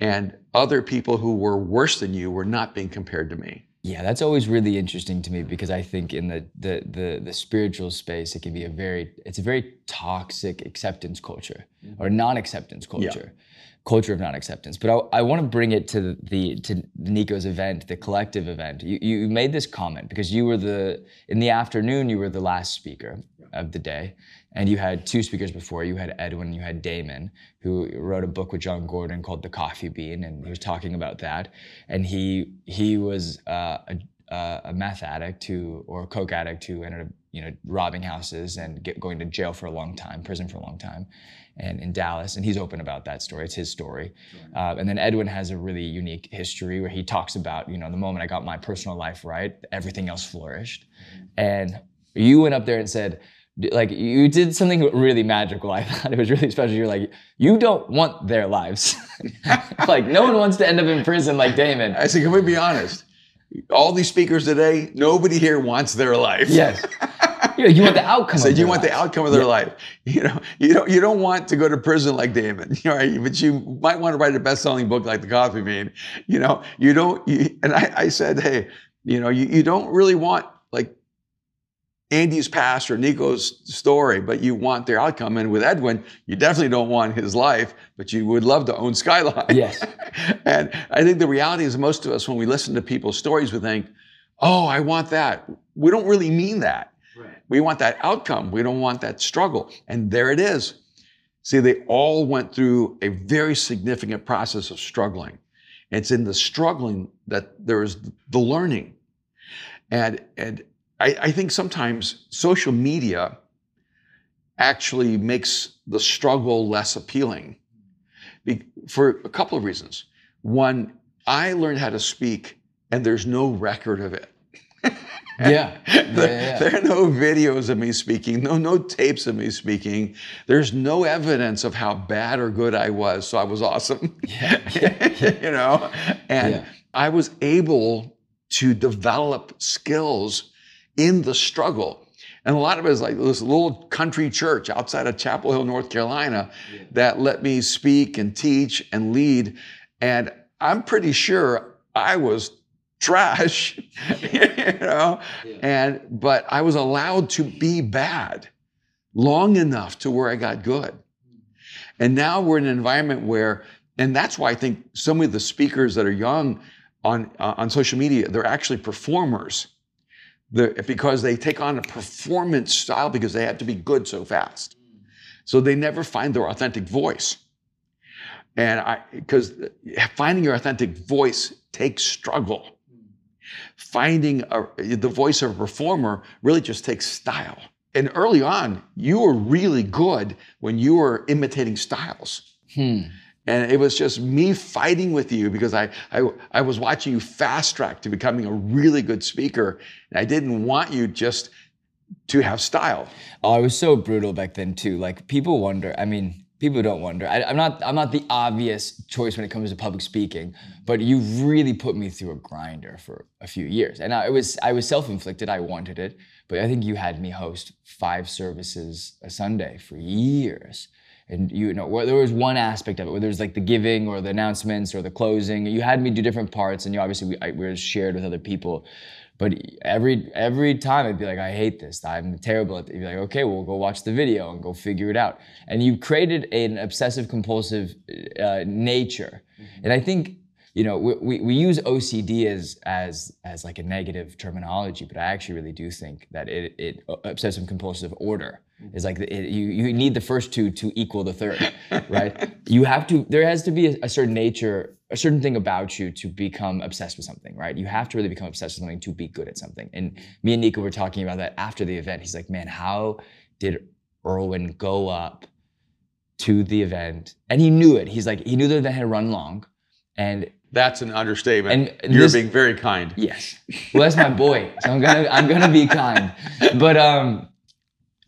and other people who were worse than you were not being compared to me. Yeah, that's always really interesting to me because I think in the the the, the spiritual space, it can be a very it's a very toxic acceptance culture mm-hmm. or non-acceptance culture, culture of non-acceptance. But I, I want to bring it to the to Nico's event, the collective event. You you made this comment because you were the in the afternoon you were the last speaker of the day, and you had two speakers before. You had Edwin, you had Damon, who wrote a book with Jon Gordon called The Coffee Bean, and he was talking about that. And he he was uh, a, uh, a meth addict who or a coke addict who ended up you know robbing houses and get, going to jail for a long time, prison for a long time, and in Dallas. And he's open about that story. It's his story. Uh, and then Edwin has a really unique history where he talks about you know the moment I got my personal life right, everything else flourished. And you went up there and said like you did something really magical. I thought <laughs> it was really special. You're like, you don't want their lives. <laughs> like no one wants to end up in prison like Damon. I said, can we be honest? All these speakers today, nobody here wants their life. Yes. <laughs> You, know, you want the outcome. I said, of you their want the outcome of their life. You know, you don't you don't want to go to prison like Damon. You know, but you might want to write a best-selling book like The Coffee Bean. You know, you don't. You, and I, I said, hey, you know, you, you don't really want like Andy's past or Nico's story, but you want their outcome. And with Edwin, you definitely don't want his life, but you would love to own Skyline. Yes. <laughs> and I think the reality is most of us, when we listen to people's stories, we think, oh, I want that. We don't really mean that. Right. We want that outcome. We don't want that struggle. And there it is. See, they all went through a very significant process of struggling. It's in the struggling that there is the learning. And, and I, I think sometimes social media actually makes the struggle less appealing Be- for a couple of reasons. One, I learned how to speak, and there's no record of it. <laughs> <laughs> Yeah. Yeah, there, yeah. there are no videos of me speaking, no no tapes of me speaking. There's no evidence of how bad or good I was, so I was awesome. Yeah. <laughs> You know, and Yeah. I was able to develop skills in the struggle. And a lot of it is like this little country church outside of Chapel Hill, North Carolina, Yeah. that let me speak and teach and lead. And I'm pretty sure I was <laughs> trash, you know, Yeah. and but I was allowed to be bad long enough to where I got good. And now we're in an environment where, and that's why I think some of the speakers that are young on uh, on social media, they're actually performers. Because they take on a performance style because they have to be good so fast. So they never find their authentic voice. And I, because finding your authentic voice takes struggle. Finding a, the voice of a performer really just takes style. And early on, you were really good when you were imitating styles. Hmm. And it was just me fighting with you because I, I, I was watching you fast track to becoming a really good speaker. And I didn't want you just to have style. Oh, I was so brutal back then too. Like people wonder. I mean, people don't wonder. I, I'm not. I'm not the obvious choice when it comes to public speaking. But you really put me through a grinder for a few years, and I, was. I was self-inflicted. I wanted it, but I think you had me host five services a Sunday for years. And you know, where there was one aspect of it where there's like the giving or the announcements or the closing. You had me do different parts, and you obviously we, I, we were shared with other people. But every every time I'd be like, I hate this. I'm terrible at it. You'd be like, okay, we'll go watch the video and go figure it out. And you created an obsessive compulsive uh, nature. And I think you know we, we, we use OCD as as as like a negative terminology, but I actually really do think that it it obsessive compulsive order is like it, you you need the first two to equal the third, <laughs> right? you have to there has to be a, a certain nature a certain thing about you to become obsessed with something, right? You have to really become obsessed with something to be good at something. And me and Nico were talking about that after the event. He's like, man, how did Erwin go up to the event? And he knew it. He's like, he knew the event had run long. And That's an understatement. And You're this- being very kind. yes, well, that's my boy. So I'm gonna, I'm gonna be kind. But um,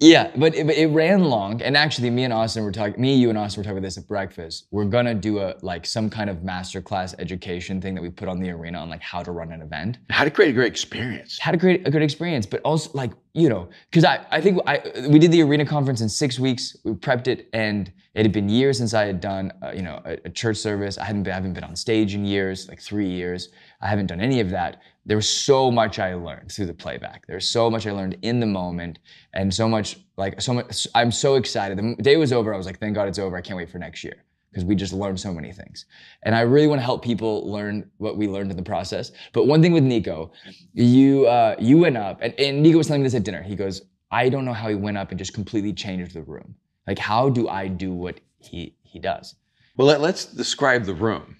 yeah, but it, but it ran long. And actually, me and Austin were talking. Me, you, and Austin were talking about this at breakfast. We're gonna do a like some kind of masterclass education thing that we put on the arena on like how to run an event. How to create a great experience. how to create a good experience, but also like you know, because I, I think I we did the arena conference in six weeks. We prepped it, and it had been years since I had done, uh, you know, a, a, church service. I hadn't been, I haven't been on stage in years, like three years. I haven't done any of that. There was so much I learned through the playback. There's so much I learned in the moment, and so much like so much. I'm so excited. The day was over. I was like, thank God it's over. I can't wait for next year because we just learned so many things. And I really want to help people learn what we learned in the process. But one thing with Nico, you uh, you went up, and, and Nico was telling me this at dinner. He goes, I don't know how he went up and just completely changed the room. Like, how do I do what he he does? Well, let, us describe the room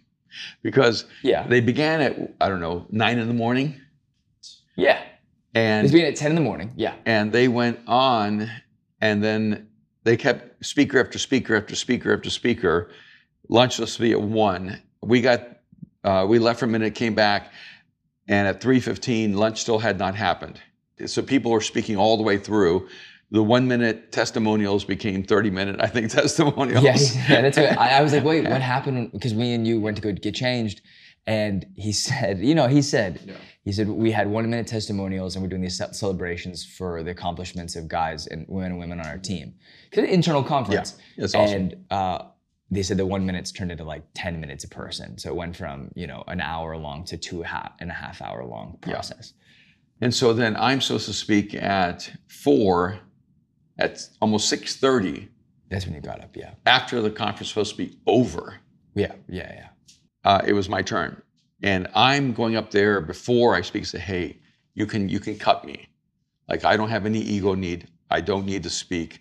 because yeah, they began at I don't know nine in the morning. Yeah, and they began at ten in the morning. Yeah, and they went on, and then they kept speaker after speaker after speaker after speaker. Lunch was to be at one. We got uh, we left for a minute, came back, and at three fifteen, lunch still had not happened. So people were speaking all the way through. The one minute testimonials became 30 minute, I think, <laughs> testimonials. Yes. yeah that's what I, I was like, wait, what <laughs> happened? Because me and you went to go get changed. And he said, you know, he said, yeah. he said, we had one minute testimonials and we're doing these celebrations for the accomplishments of guys and women and women on our team It's an internal conference. Yeah, that's awesome. And uh, they said the one minutes turned into like 10 minutes a person. So it went from, you know, an hour long to two and a half hour long process. Yeah. And so then I'm supposed to speak at four, at almost 6.30. That's when you got up, yeah. After the conference was supposed to be over. Yeah, yeah, yeah. Uh, it was my turn. And I'm going up there before I speak, say, hey, you can you can cut me. Like I don't have any ego need. I don't need to speak.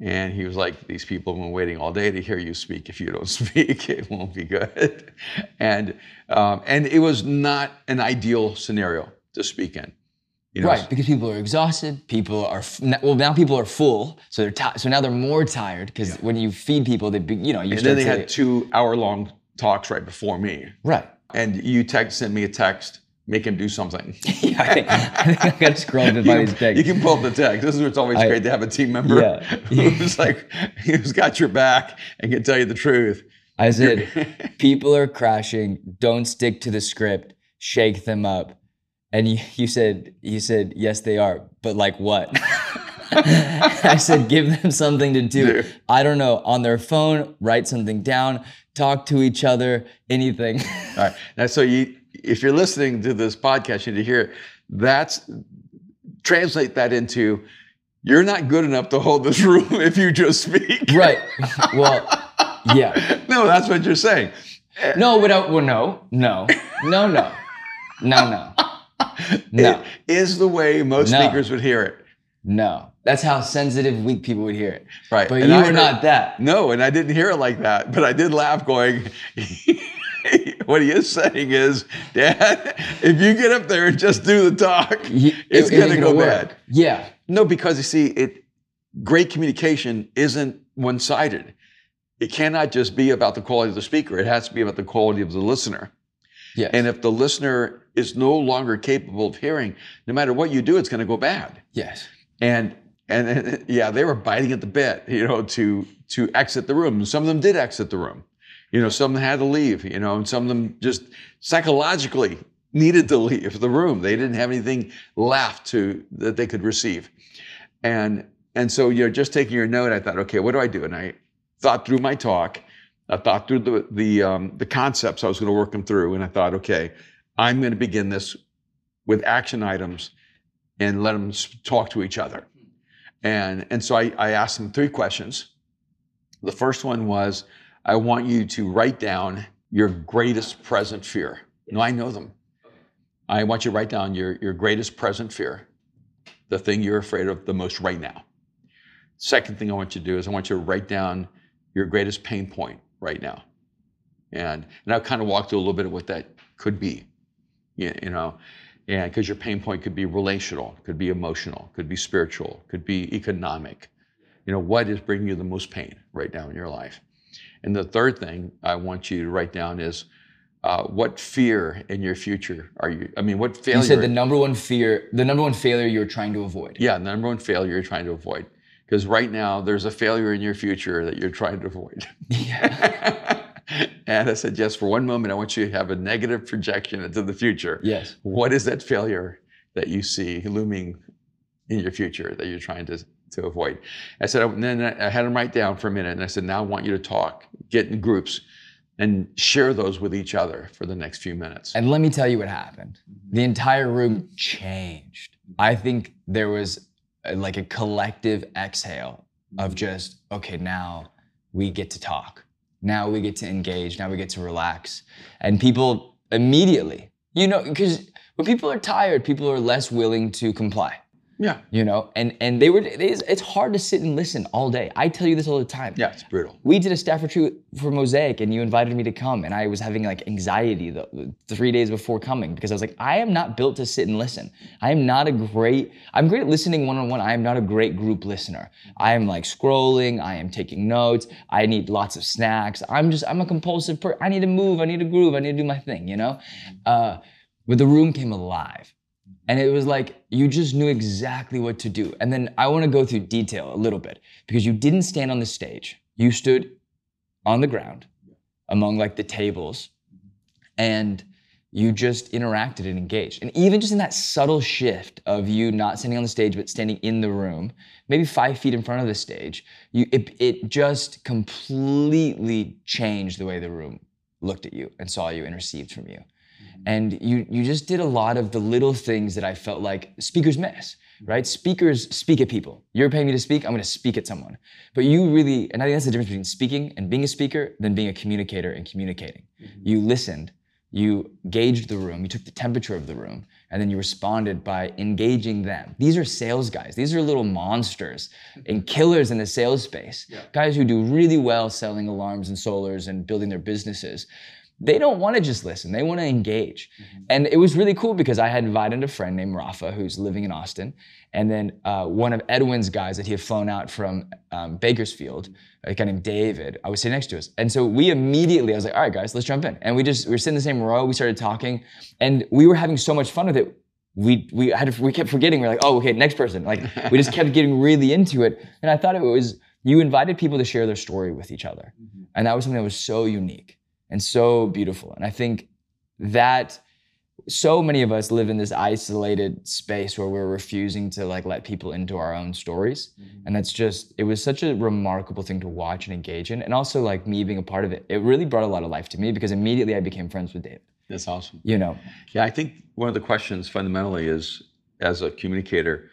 And he was like, These people have been waiting all day to hear you speak. If you don't <laughs> speak, it won't be good. <laughs> And, um, and it was not an ideal scenario to speak in. You know, right, because people are exhausted. People are well now. People are full, so they're t- so now they're more tired because yeah. when you feed people, they be, you know you. And then they had two hour long talks right before me. Right. And you text sent me a text make him do something. <laughs> yeah, I think, I think I got scrolled by <laughs> these texts. You can pull up the text. This is what's always I, great to have a team member yeah. <laughs> who's like, who's got your back and can tell you the truth. I said, people are crashing. Don't stick to the script. Shake them up. And you, you said, you said, yes, they are. But like what? <laughs> I said, give them something to do. Dude. I don't know. On their phone, write something down, talk to each other, anything. <laughs> All right. Now, so you if you're listening to this podcast, you need to hear it. That's translate that into you're not good enough to hold this <laughs> room if you just speak. Right. Well, yeah. no, that's what you're saying. No, without well, no, no, no, no, no, no. No. It is the way most no. speakers would hear it. No. That's how sensitive, weak people would hear it. Right. But and you I were heard, not that. No, and I didn't hear it like that, but I did laugh going, <laughs> what he is saying is, Dad, if you get up there and just do the talk, it's it, going to go work. bad. Yeah. No, because you see, it great communication isn't one-sided. It cannot just be about the quality of the speaker. It has to be about the quality of the listener. Yes. And if the listener is no longer capable of hearing, no matter what you do, it's going to go bad. Yes. And and, and <laughs> yeah, they were biting at the bit, you know, to to exit the room. Some of them did exit the room. You know, some had to leave, you know, and some of them just psychologically needed to leave the room. They didn't have anything left to that they could receive. And and so, you know, just taking your note, I thought, okay, what do I do? And I thought through my talk. I thought through the the um, the concepts I was going to work them through, and I thought, okay, I'm going to begin this with action items and let them talk to each other. And and so I, I asked them three questions. The first one was, I want you to write down your greatest present fear. No, I know them. I want you to write down your, your greatest present fear, the thing you're afraid of the most right now. Second thing I want you to do is I want you to write down your greatest pain point right now. And, and I'll kind of walk through a little bit of what that could be, you, you know, and because your pain point could be relational, could be emotional, could be spiritual, could be economic. You know, what is bringing you the most pain right now in your life? And the third thing I want you to write down is uh, what fear in your future are you? I mean, what failure? You said the number one fear, the number one failure you're trying to avoid. Yeah, the number one failure you're trying to avoid. Because right now there's a failure in your future that you're trying to avoid. Yeah. <laughs> and I said, yes, for one moment, I want you to have a negative projection into the future. Yes. What is that failure that you see looming in your future that you're trying to, to avoid. I said, oh, and then I had them write down for a minute and I said, now I want you to talk, get in groups and share those with each other for the next few minutes. And let me tell you what happened. The entire room changed. I think there was like a collective exhale of mm-hmm. just, okay, now we get to talk. Now we get to engage. Now we get to relax. And people immediately, you know, because when people are tired, people are less willing to comply. Yeah. You know, and and they were it is it's hard to sit and listen all day. I tell you this all the time. Yeah, it's brutal. We did a staff retreat for Mosaic and you invited me to come and I was having like anxiety the, the 3 days before coming because I was like I am not built to sit and listen. I am not a great I'm great at listening one on one. I am not a great group listener. I am like scrolling, I am taking notes. I need lots of snacks. I'm just I'm a compulsive person. I need to move, I need to groove, I need to do my thing, you know? Uh but the room came alive and it was like you just knew exactly what to do. And then I want to go through detail a little bit because you didn't stand on the stage. You stood on the ground among like the tables and you just interacted and engaged. And even just in that subtle shift of you not standing on the stage but standing in the room, maybe five feet in front of the stage, you it, it just completely changed the way the room looked at you and saw you and received from you and you you just did a lot of the little things that I felt like speakers miss, right? Speakers speak at people. You're paying me to speak, I'm going to speak at someone. But you really, and I think that's the difference between speaking and being a speaker than being a communicator and communicating. Mm-hmm. You listened, you gauged the room, you took the temperature of the room, and then you responded by engaging them. These are sales guys. These are little monsters and <laughs> killers in the sales space. Yeah. Guys who do really well selling alarms and solars and building their businesses they don't want to just listen. They want to engage. Mm-hmm. And it was really cool because I had invited a friend named Rafa who's living in Austin. And then uh, one of Edwin's guys that he had flown out from um, Bakersfield, a guy named David, I was sitting next to us. And so we immediately, I was like, all right, guys, let's jump in. And we just, we were sitting in the same row. We started talking and we were having so much fun with it. We, we had, we kept forgetting. We we're like, oh, okay, next person. Like we just kept getting really into it. And I thought it was, you invited people to share their story with each other. Mm-hmm. And that was something that was so unique and so beautiful. And I think that so many of us live in this isolated space where we're refusing to like let people into our own stories. Mm-hmm. and that's just it was such a remarkable thing to watch and engage in. And also like me being a part of it it really brought a lot of life to me because immediately i became friends with dave. That's awesome. You know? Yeah i think one of the questions fundamentally is as a communicator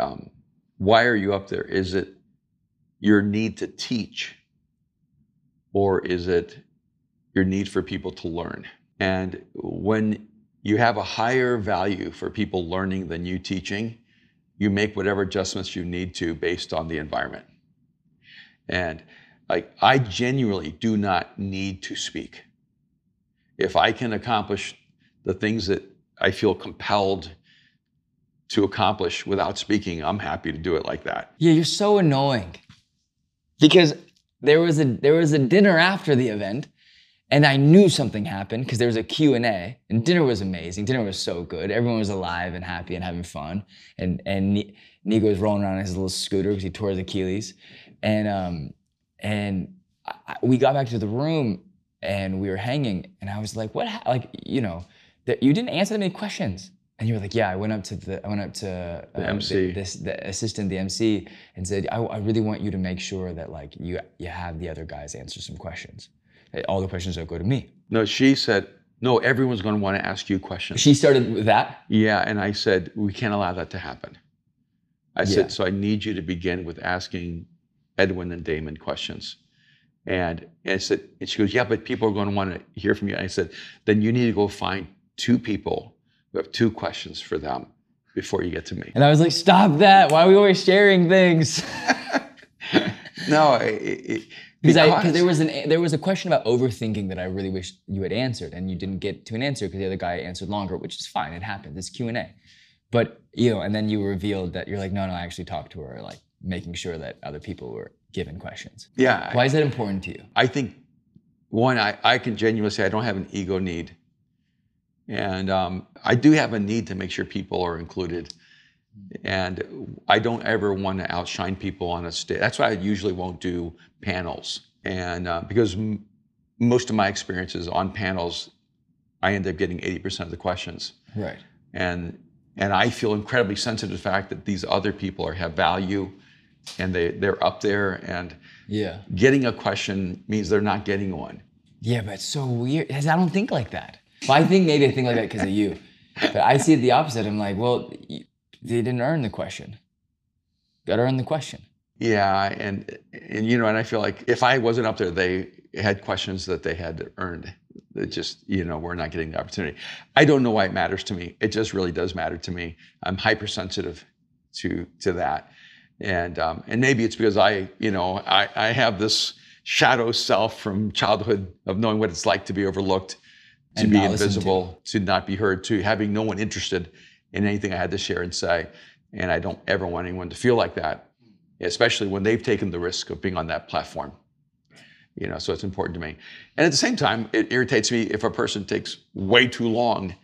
um, why are you up there? Is it your need to teach or is it your need for people to learn. And when you have a higher value for people learning than you teaching, you make whatever adjustments you need to based on the environment. And like I genuinely do not need to speak. If I can accomplish the things that I feel compelled to accomplish without speaking, I'm happy to do it like that. Yeah, you're so annoying. Because there was a there was a dinner after the event and I knew something happened because there was a Q&A and dinner was amazing. Dinner was so good. Everyone was alive and happy and having fun. And and Nico was rolling around on his little scooter because he tore his Achilles. And um and I, we got back to the room and we were hanging and I was like, what ha-? like you know, that you didn't answer that many questions. And you were like, yeah, I went up to the, I went up to uh, the MC, the, this, the assistant, the MC, and said, I, I really want you to make sure that like you, you have the other guys answer some questions all the questions that go to me. No, she said, no, everyone's going to want to ask you questions. She started with that? Yeah, and I said, we can't allow that to happen. I yeah. said, so I need you to begin with asking Edwin and Damon questions. And, and I said, and she goes, yeah, but people are going to want to hear from you. And I said, then you need to go find two people who have two questions for them before you get to me. And I was like, stop that. Why are we always sharing things? <laughs> no, it, it, because there was an there was a question about overthinking that I really wish you had answered, and you didn't get to an answer because the other guy answered longer, which is fine. It happens. It's Q and A. But you know, and then you revealed that you're like, no, no, I actually talked to her, like making sure that other people were given questions. Yeah. Why is that important to you? I think one, I, I can genuinely say I don't have an ego need, and um, I do have a need to make sure people are included. And I don't ever want to outshine people on a stage. That's why I usually won't do panels. And uh, because m- most of my experiences on panels, I end up getting 80% of the questions. Right. And and I feel incredibly sensitive to the fact that these other people are, have value, and they they're up there, and Yeah. getting a question means they're not getting one. Yeah, but it's so weird. I don't think like that. Well, I think maybe I think like that because of you. But I see it the opposite. I'm like, well, they didn't earn the question. Got to earn the question. Yeah, and and you know, and I feel like if I wasn't up there, they had questions that they had earned. That just you know we're not getting the opportunity. I don't know why it matters to me. It just really does matter to me. I'm hypersensitive to to that, and um, and maybe it's because I you know I I have this shadow self from childhood of knowing what it's like to be overlooked, to And be listened to. invisible, to not be heard, to having no one interested in anything I had to share and say. And I don't ever want anyone to feel like that especially when they've taken the risk of being on that platform. You know, so it's important to me. And at the same time, it irritates me if a person takes way too long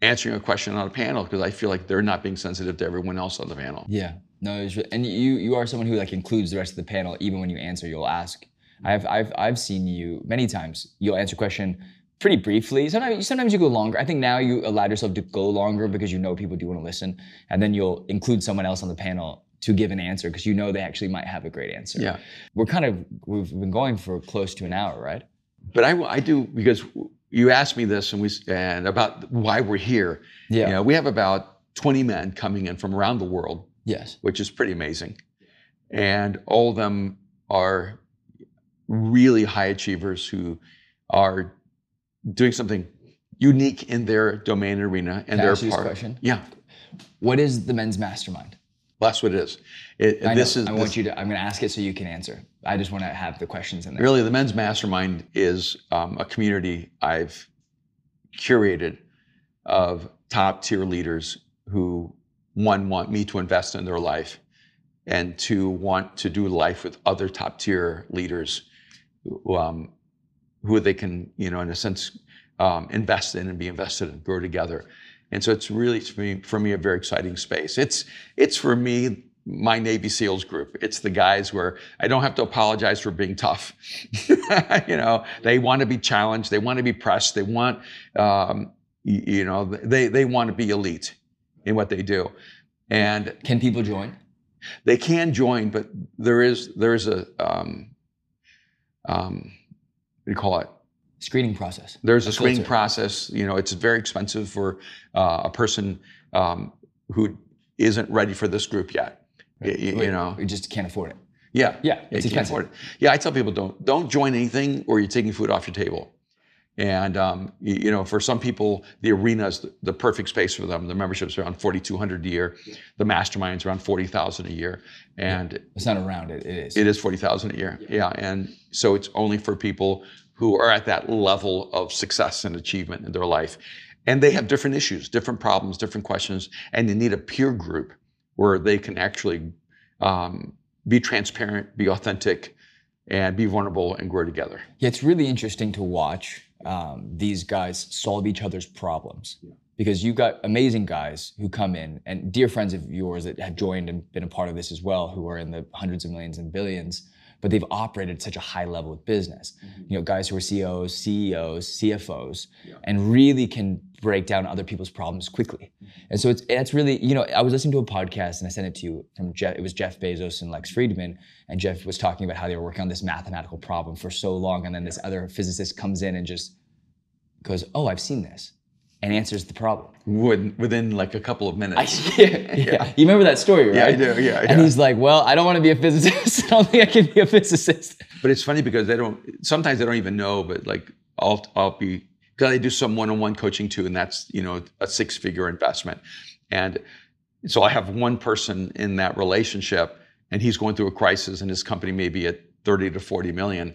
answering a question on a panel because I feel like they're not being sensitive to everyone else on the panel. Yeah. No, and you you are someone who like includes the rest of the panel. Even when you answer, you'll ask. I've I've I've seen you many times. You'll answer a question pretty briefly. Sometimes sometimes you go longer. I think now you allowed yourself to go longer because you know people do want to listen, and then you'll include someone else on the panel to give an answer because you know they actually might have a great answer. Yeah. We're kind of we've been going for close to an hour, right? But I, I do because you asked me this and we and about why we're here. Yeah. You know, we have about 20 men coming in from around the world Yes. which is pretty amazing. And all of them are really high achievers who are doing something unique in their domain arena and Can I they're ask you this part. question? Yeah, What is the men's mastermind? that's what it is. It, I this know. is I this- want you to. I'm going to ask it so you can answer. I just want to have the questions in there. really the men's mastermind is um, a community I've curated of top tier leaders who one want me to invest in their life and two want to do life with other top tier leaders um, who they can you know in a sense um, invest in and be invested in grow together and so it's really for me, for me a very exciting space it's it's for me my Navy SEALs group. It's the guys where I don't have to apologize for being tough. <laughs> you know, they want to be challenged. They want to be pressed. They want, um, y- you know, they they want to be elite in what they do, and Can people join? they can join, but there is there is a um, um, do you call it? Screening process. There's a, A screening filter. process. You know, it's very expensive for uh, a person um, who isn't ready for this group yet. Y- y- Wait, you know, you just can't afford it. yeah, Yeah, you it's can't expensive. afford it. Yeah, I tell people don't don't join anything or you're taking food off your table. And um, you, know, for some people, the arena is the, the perfect space for them. The membership's around forty two hundred a year. The mastermind's around forty thousand a year, and It's not around it. It is. it is forty thousand a year. Yeah, and so it's only for people who are at that level of success and achievement in their life, and they have different issues, different problems, different questions, and they need a peer group where they can actually um, be transparent, be authentic, and be vulnerable and grow together. Yeah, it's really interesting to watch um, these guys solve each other's problems. Because you've got amazing guys who come in and dear friends of yours that have joined and been a part of this as well, who are in the hundreds of millions and billions, but they've operated at such a high level of business. Mm-hmm. You know, guys who are CEOs, CEOs, CFOs, and really can break down other people's problems quickly. Mm-hmm. And so it's it's really, you know, I was listening to a podcast and I sent it to you from Jeff. It was Jeff Bezos and Lex Fridman, and Jeff was talking about how they were working on this mathematical problem for so long, and then this other physicist comes in and just goes, "Oh, I've seen this," and answers the problem. Within, within like a couple of minutes. <laughs> yeah, yeah. You remember that story, right? Yeah, I do. Yeah, And he's like, "Well, I don't want to be a physicist. <laughs> I don't think I can be a physicist." But it's funny because they don't. Sometimes they don't even know. But like, I'll I'll be because I do some one-on-one coaching too, and that's you know a six-figure investment, and so I have one person in that relationship, and he's going through a crisis, and his company may be at thirty to forty million,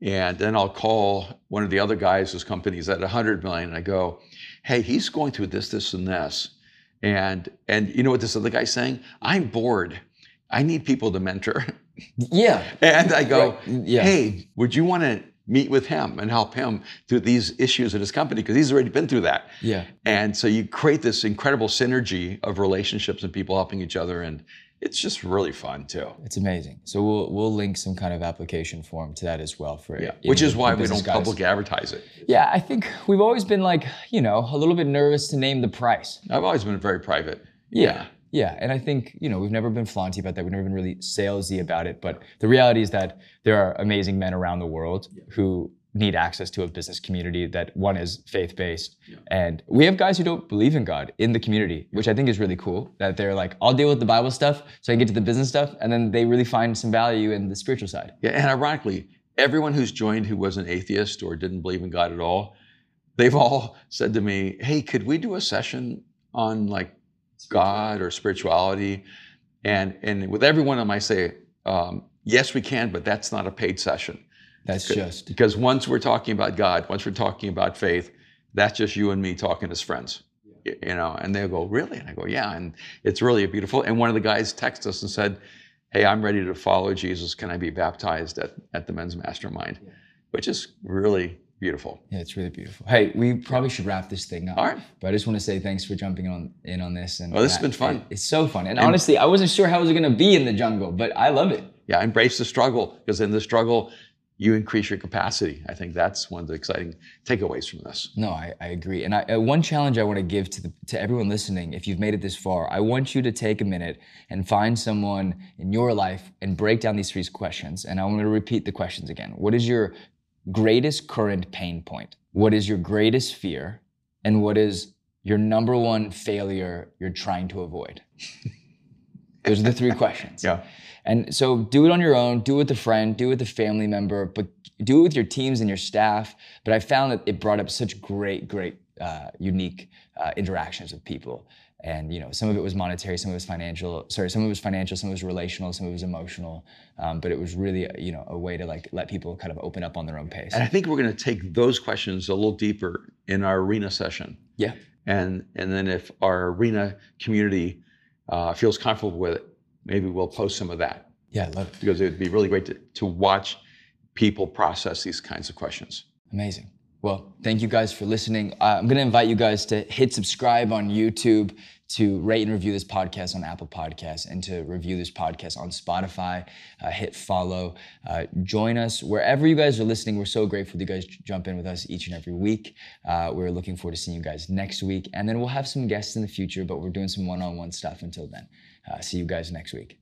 and then I'll call one of the other guys whose company's at hundred million, and I go, hey, he's going through this, this, and this, and and you know what this other guy's saying? I'm bored. I need people to mentor. Yeah. <laughs> And I go, Right. Mm, yeah. hey, would you want to meet with him and help him through these issues at his company? Because he's already been through that. Yeah. And so you create this incredible synergy of relationships and people helping each other. And it's just really fun too. It's amazing. So we'll we'll link some kind of application form to that as well for Yeah, you which is why we don't guys. publicly advertise it. Yeah, I think we've always been like, you know, a little bit nervous to name the price. I've always been very private. Yeah. Yeah. And I think, you know, we've never been flaunty about that. We've never been really salesy about it. But the reality is that there are amazing men around the world who need access to a business community that one is faith based. And we have guys who don't believe in God in the community, which I think is really cool. That they're like, I'll deal with the Bible stuff so I can get to the business stuff. And then they really find some value in the spiritual side. Yeah, and ironically, everyone who's joined who was an atheist or didn't believe in God at all, they've all <laughs> said to me, "Hey, could we do a session on like God or spirituality?" And and with every one of them, I say, um, "Yes, we can, but that's not a paid session That's just, because once we're talking about God, once we're talking about faith, that's just you and me talking as friends." You know, and they'll go, "Really?" And I go, "Yeah." And it's really beautiful. And one of the guys texted us and said, hey, I'm ready to follow Jesus. Can I be baptized at, at the men's mastermind? Which is really beautiful. yeah, it's really beautiful. Hey, we probably should wrap this thing up. All right. But I just want to say thanks for jumping on in on this. And Oh, this has been fun. it- it's so fun. And, honestly, I wasn't sure how it was going to be in the jungle, but I love it. Yeah, embrace the struggle because in the struggle, you increase your capacity. I think that's one of the exciting takeaways from this. No, I, I agree. And I, uh, one challenge I want to give to the, to everyone listening, if you've made it this far, I want you to take a minute and find someone in your life and break down these three questions. And I'm going to repeat the questions again. What is your greatest current pain point? What is your greatest fear? And what is your number one failure you're trying to avoid? <laughs> Those are the three questions. Yeah. And so do it on your own, do it with a friend, do it with a family member, but do it with your teams and your staff. But I found that it brought up such great, great, uh, unique uh, interactions with people. And you know, some of it was monetary, some of it was financial. Sorry, some of it was financial, some of it was relational, some of it was emotional. Um, but it was really, you know, a way to like let people kind of open up on their own pace. And I think we're going to take those questions a little deeper in our arena session. Yeah. And, and then if our arena community uh, feels comfortable with it, maybe we'll post some of that Yeah, I love it. because it would be really great to, to watch people process these kinds of questions. Amazing. Well, thank you guys for listening. Uh, I'm going to invite you guys to hit subscribe on YouTube, to rate and review this podcast on Apple Podcasts, and to review this podcast on Spotify. Uh, hit follow. Uh, join us wherever you guys are listening. We're so grateful that you guys jump in with us each and every week. Uh, we're looking forward to seeing you guys next week. And then we'll have some guests in the future, but we're doing some one on one stuff until then. Uh, see you guys next week.